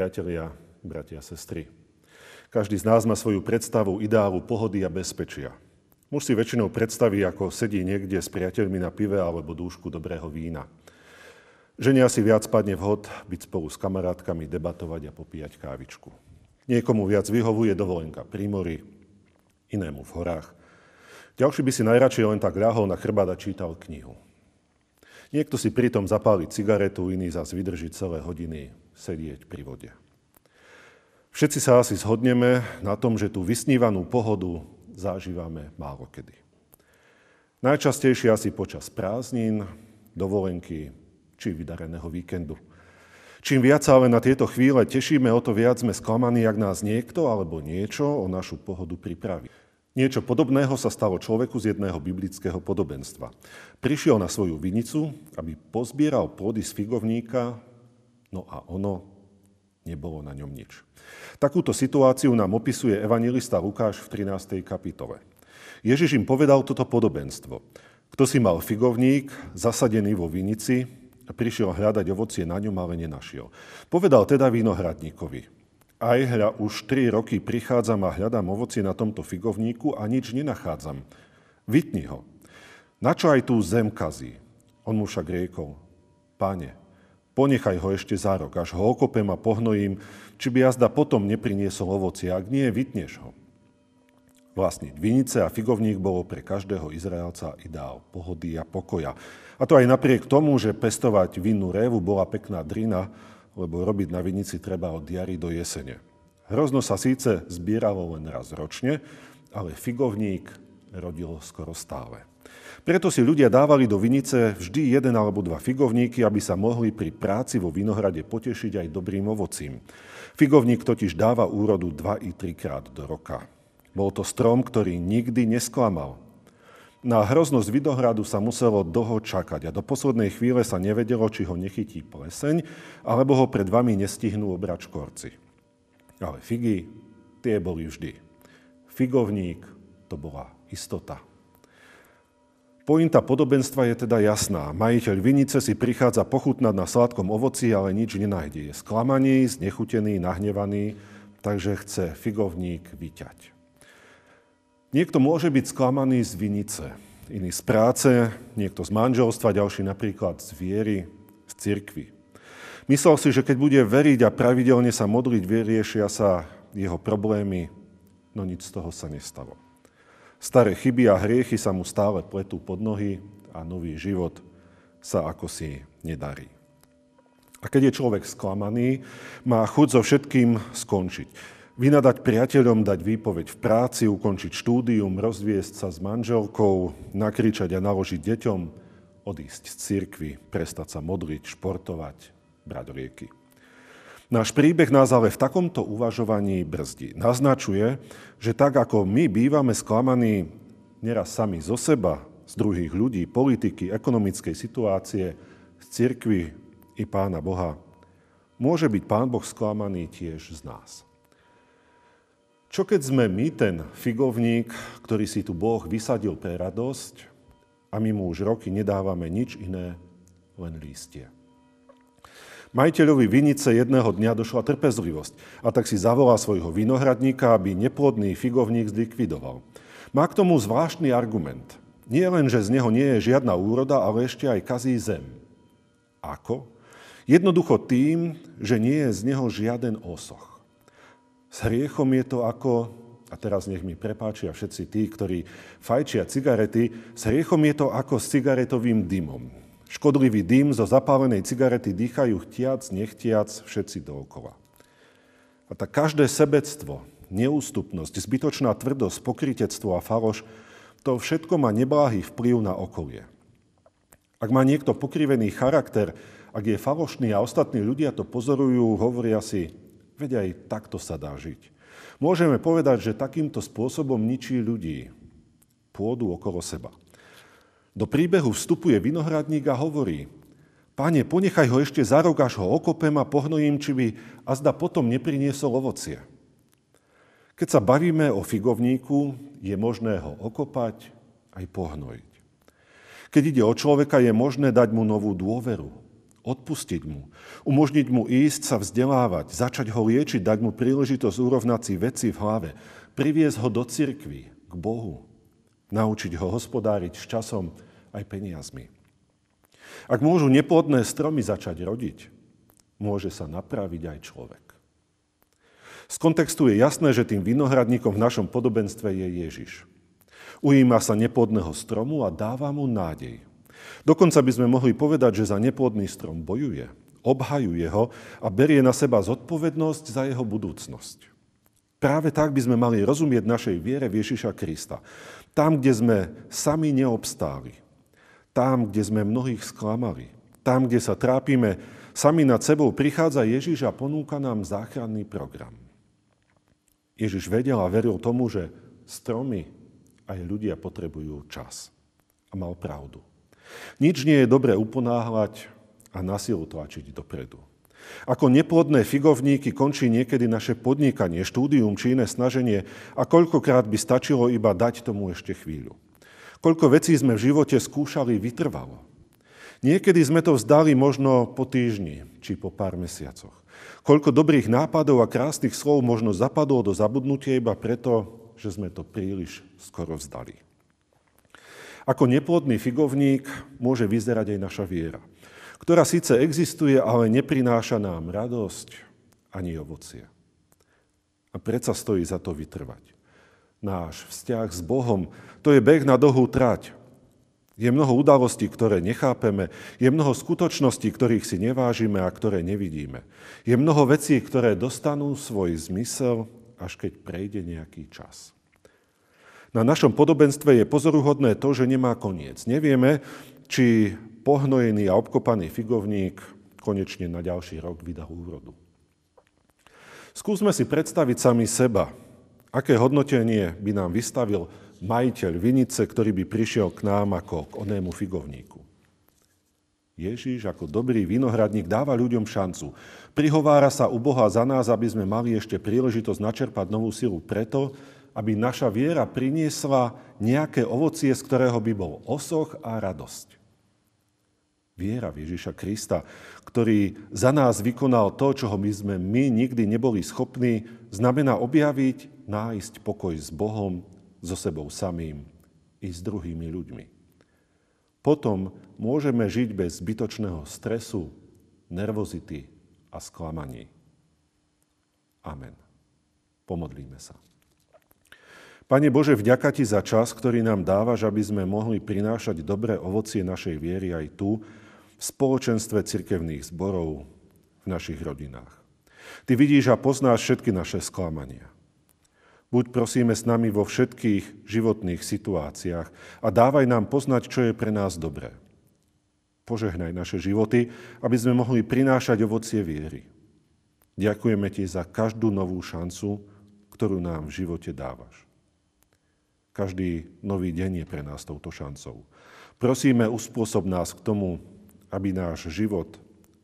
Priatelia, bratia sestry, každý z nás má svoju predstavu ideálu pohody a bezpečia. Muž si väčšinou predstaví, ako sedí niekde s priateľmi na pive alebo dúšku dobrého vína. Ženia si viac padne vhod byť spolu s kamarátkami, debatovať a popíjať kávičku. Niekomu viac vyhovuje dovolenka pri mori, inému v horách. Ďalší by si najradšej len tak ľahol na chrbát a čítal knihu. Niekto si pritom zapáli cigaretu, iný zase vydrží celé hodiny sedieť pri vode. Všetci sa asi zhodneme na tom, že tú vysnívanú pohodu zažívame málo kedy. Najčastejšie asi počas prázdnin, dovolenky či vydareného víkendu. Čím viac sa ale na tieto chvíle tešíme, o to viac sme sklamaní, ak nás niekto alebo niečo o našu pohodu pripraví. Niečo podobného sa stalo človeku z jedného biblického podobenstva. Prišiel na svoju vinicu, aby pozbieral plody z figovníka, no a ono nebolo na ňom nič. Takúto situáciu nám opisuje evangelista Lukáš v 13. kapitole. Ježiš im povedal toto podobenstvo. Kto si mal figovník zasadený vo vinici, prišiel hľadať ovocie na ňom, ale nenašiel. Povedal teda vinohradníkovi, aj hľa, už tri roky prichádzam a hľadám ovocie na tomto figovníku a nič nenachádzam. Vytni ho. Na čo aj tu zem kazí? On mu však riekol, páne, ponechaj ho ešte za rok, až ho okopem a pohnojím, či by jazda potom nepriniesol ovocie, ak nie, vytneš ho. Vlastniť vinice a figovník bolo pre každého Izraelca ideál pohody a pokoja. A to aj napriek tomu, že pestovať vinnú révu bola pekná drina, lebo robiť na vinici treba od jary do jesene. Hrozno sa síce zbieralo len raz ročne, ale figovník rodilo skoro stále. Preto si ľudia dávali do vinice vždy jeden alebo dva figovníky, aby sa mohli pri práci vo vinohrade potešiť aj dobrým ovocím. Figovník totiž dáva úrodu dva i trikrát do roka. Bol to strom, ktorý nikdy nesklamal. Na hroznosť Vidohradu sa muselo dlho čakať a do poslednej chvíle sa nevedelo, či ho nechytí pleseň, alebo ho pred vami nestihnú obrať škorci. Ale figy, tie boli vždy. Figovník, to bola istota. Pointa podobenstva je teda jasná. Majiteľ vinice si prichádza pochutnať na sladkom ovoci, ale nič nenájde. Je sklamaný, znechutený, nahnevaný, takže chce figovník vyťať. Niekto môže byť sklamaný z vinice, iný z práce, niekto z manželstva, ďalší napríklad z viery, z cirkvy. Myslel si, že keď bude veriť a pravidelne sa modliť, vyriešia sa jeho problémy, no nič z toho sa nestalo. Staré chyby a hriechy sa mu stále pletú pod nohy a nový život sa ako si nedarí. A keď je človek sklamaný, má chuť so všetkým skončiť. Vynadať priateľom, dať výpoveď v práci, ukončiť štúdium, rozviesť sa s manželkou, nakričať a naložiť deťom, odísť z cirkvy, prestať sa modliť, športovať, brať rieky. Náš príbeh nás ale v takomto uvažovaní brzdí. Naznačuje, že tak ako my bývame sklamaní neraz sami zo seba, z druhých ľudí, politiky, ekonomickej situácie, z cirkvy i Pána Boha, môže byť Pán Boh sklamaný tiež z nás. Čo keď sme my ten figovník, ktorý si tu Boh vysadil pre radosť a my mu už roky nedávame nič iné, len lístie. Majiteľovi vinice jedného dňa došla trpezlivosť a tak si zavolá svojho vinohradníka, aby neplodný figovník zlikvidoval. Má k tomu zvláštny argument. Nie len, že z neho nie je žiadna úroda, ale ešte aj kazí zem. Ako? Jednoducho tým, že nie je z neho žiaden osoch. S hriechom je to ako, a teraz nech mi prepáčia všetci tí, ktorí fajčia cigarety, s hriechom je to ako s cigaretovým dymom. Škodlivý dym zo zapálenej cigarety dýchajú chtiac, nechtiac všetci dookola. A tak každé sebectvo, neústupnosť, zbytočná tvrdosť, pokritectvo a faloš, to všetko má nebláhý vplyv na okolie. Ak má niekto pokrivený charakter, ak je falošný a ostatní ľudia to pozorujú, hovoria si, Veď aj takto sa dá žiť. Môžeme povedať, že takýmto spôsobom ničí ľudí, pôdu okolo seba. Do príbehu vstupuje vinohradník a hovorí, Pane, ponechaj ho ešte za rok, až ho okopem a pohnojím, či by azda potom nepriniesol ovocie. Keď sa bavíme o figovníku, je možné ho okopať aj pohnojiť. Keď ide o človeka, je možné dať mu novú dôveru, odpustiť mu, umožniť mu ísť sa vzdelávať, začať ho liečiť, dať mu príležitosť urovnať si veci v hlave, priviesť ho do cirkvi, k Bohu, naučiť ho hospodáriť s časom aj peniazmi. Ak môžu neplodné stromy začať rodiť, môže sa napraviť aj človek. Z kontextu je jasné, že tým vinohradníkom v našom podobenstve je Ježiš. Ujíma sa neplodného stromu a dáva mu nádej. Dokonca by sme mohli povedať, že za neplodný strom bojuje, obhajuje ho a berie na seba zodpovednosť za jeho budúcnosť. Práve tak by sme mali rozumieť našej viere v Ježiša Krista. Tam, kde sme sami neobstáli. Tam, kde sme mnohých sklamali. Tam, kde sa trápime sami nad sebou, prichádza Ježiš a ponúka nám záchranný program. Ježiš vedel a veril tomu, že stromy aj ľudia potrebujú čas. A mal pravdu. Nič nie je dobre uponáhľať a na silu tlačiť dopredu. Ako neplodné figovníky končí niekedy naše podnikanie, štúdium či iné snaženie a koľkokrát by stačilo iba dať tomu ešte chvíľu. Koľko vecí sme v živote skúšali vytrvalo. Niekedy sme to vzdali možno po týždni či po pár mesiacoch. Koľko dobrých nápadov a krásnych slov možno zapadlo do zabudnutia iba preto, že sme to príliš skoro vzdali. Ako neplodný figovník môže vyzerať aj naša viera, ktorá síce existuje, ale neprináša nám radosť ani ovocie. A predsa stojí za to vytrvať. Náš vzťah s Bohom, to je beh na dlhú trať. Je mnoho udalostí, ktoré nechápeme, je mnoho skutočností, ktorých si nevážime a ktoré nevidíme. Je mnoho vecí, ktoré dostanú svoj zmysel, až keď prejde nejaký čas. Na našom podobenstve je pozoruhodné to, že nemá koniec. Nevieme, či pohnojený a obkopaný figovník konečne na ďalší rok vydá úrodu. Skúsme si predstaviť sami seba, aké hodnotenie by nám vystavil majiteľ vinice, ktorý by prišiel k nám ako k onému figovníku. Ježíš ako dobrý vinohradník dáva ľuďom šancu. Prihovára sa u Boha za nás, aby sme mali ešte príležitosť načerpať novú silu preto, aby naša viera priniesla nejaké ovocie, z ktorého by bol osoch a radosť. Viera v Ježiša Krista, ktorý za nás vykonal to, čoho my sme my nikdy neboli schopní, znamená objaviť, nájsť pokoj s Bohom, so sebou samým i s druhými ľuďmi. Potom môžeme žiť bez zbytočného stresu, nervozity a sklamaní. Amen. Pomodlíme sa. Pane Bože, vďaka Ti za čas, ktorý nám dávaš, aby sme mohli prinášať dobré ovocie našej viery aj tu, v spoločenstve cirkevných zborov, v našich rodinách. Ty vidíš a poznáš všetky naše sklamania. Buď prosíme s nami vo všetkých životných situáciách a dávaj nám poznať, čo je pre nás dobré. Požehnaj naše životy, aby sme mohli prinášať ovocie viery. Ďakujeme Ti za každú novú šancu, ktorú nám v živote dávaš. Každý nový deň je pre nás touto šancou. Prosíme, uspôsob nás k tomu, aby náš život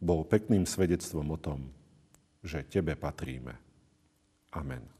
bol pekným svedectvom o tom, že Tebe patríme. Amen.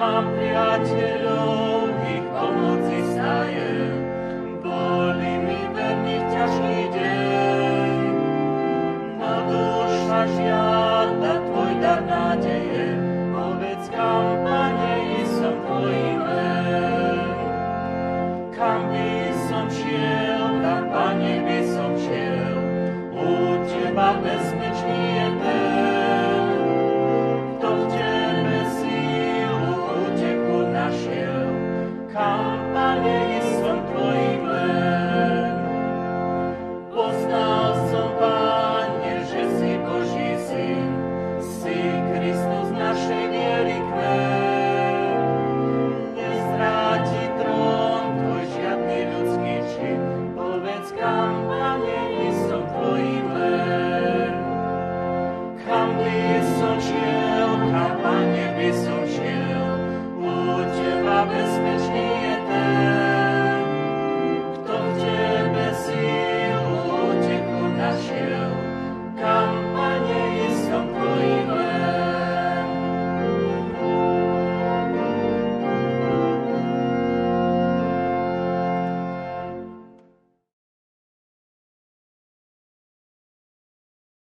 Mám priateľov, ich pomoci stajem, boli mi verní v ťažký deň. Na duša žiada tvoj dar nádeje, povedz kam, Pane, som tvojim len. Kam by som šiel, tam, Pane, by som šiel, u Teba bez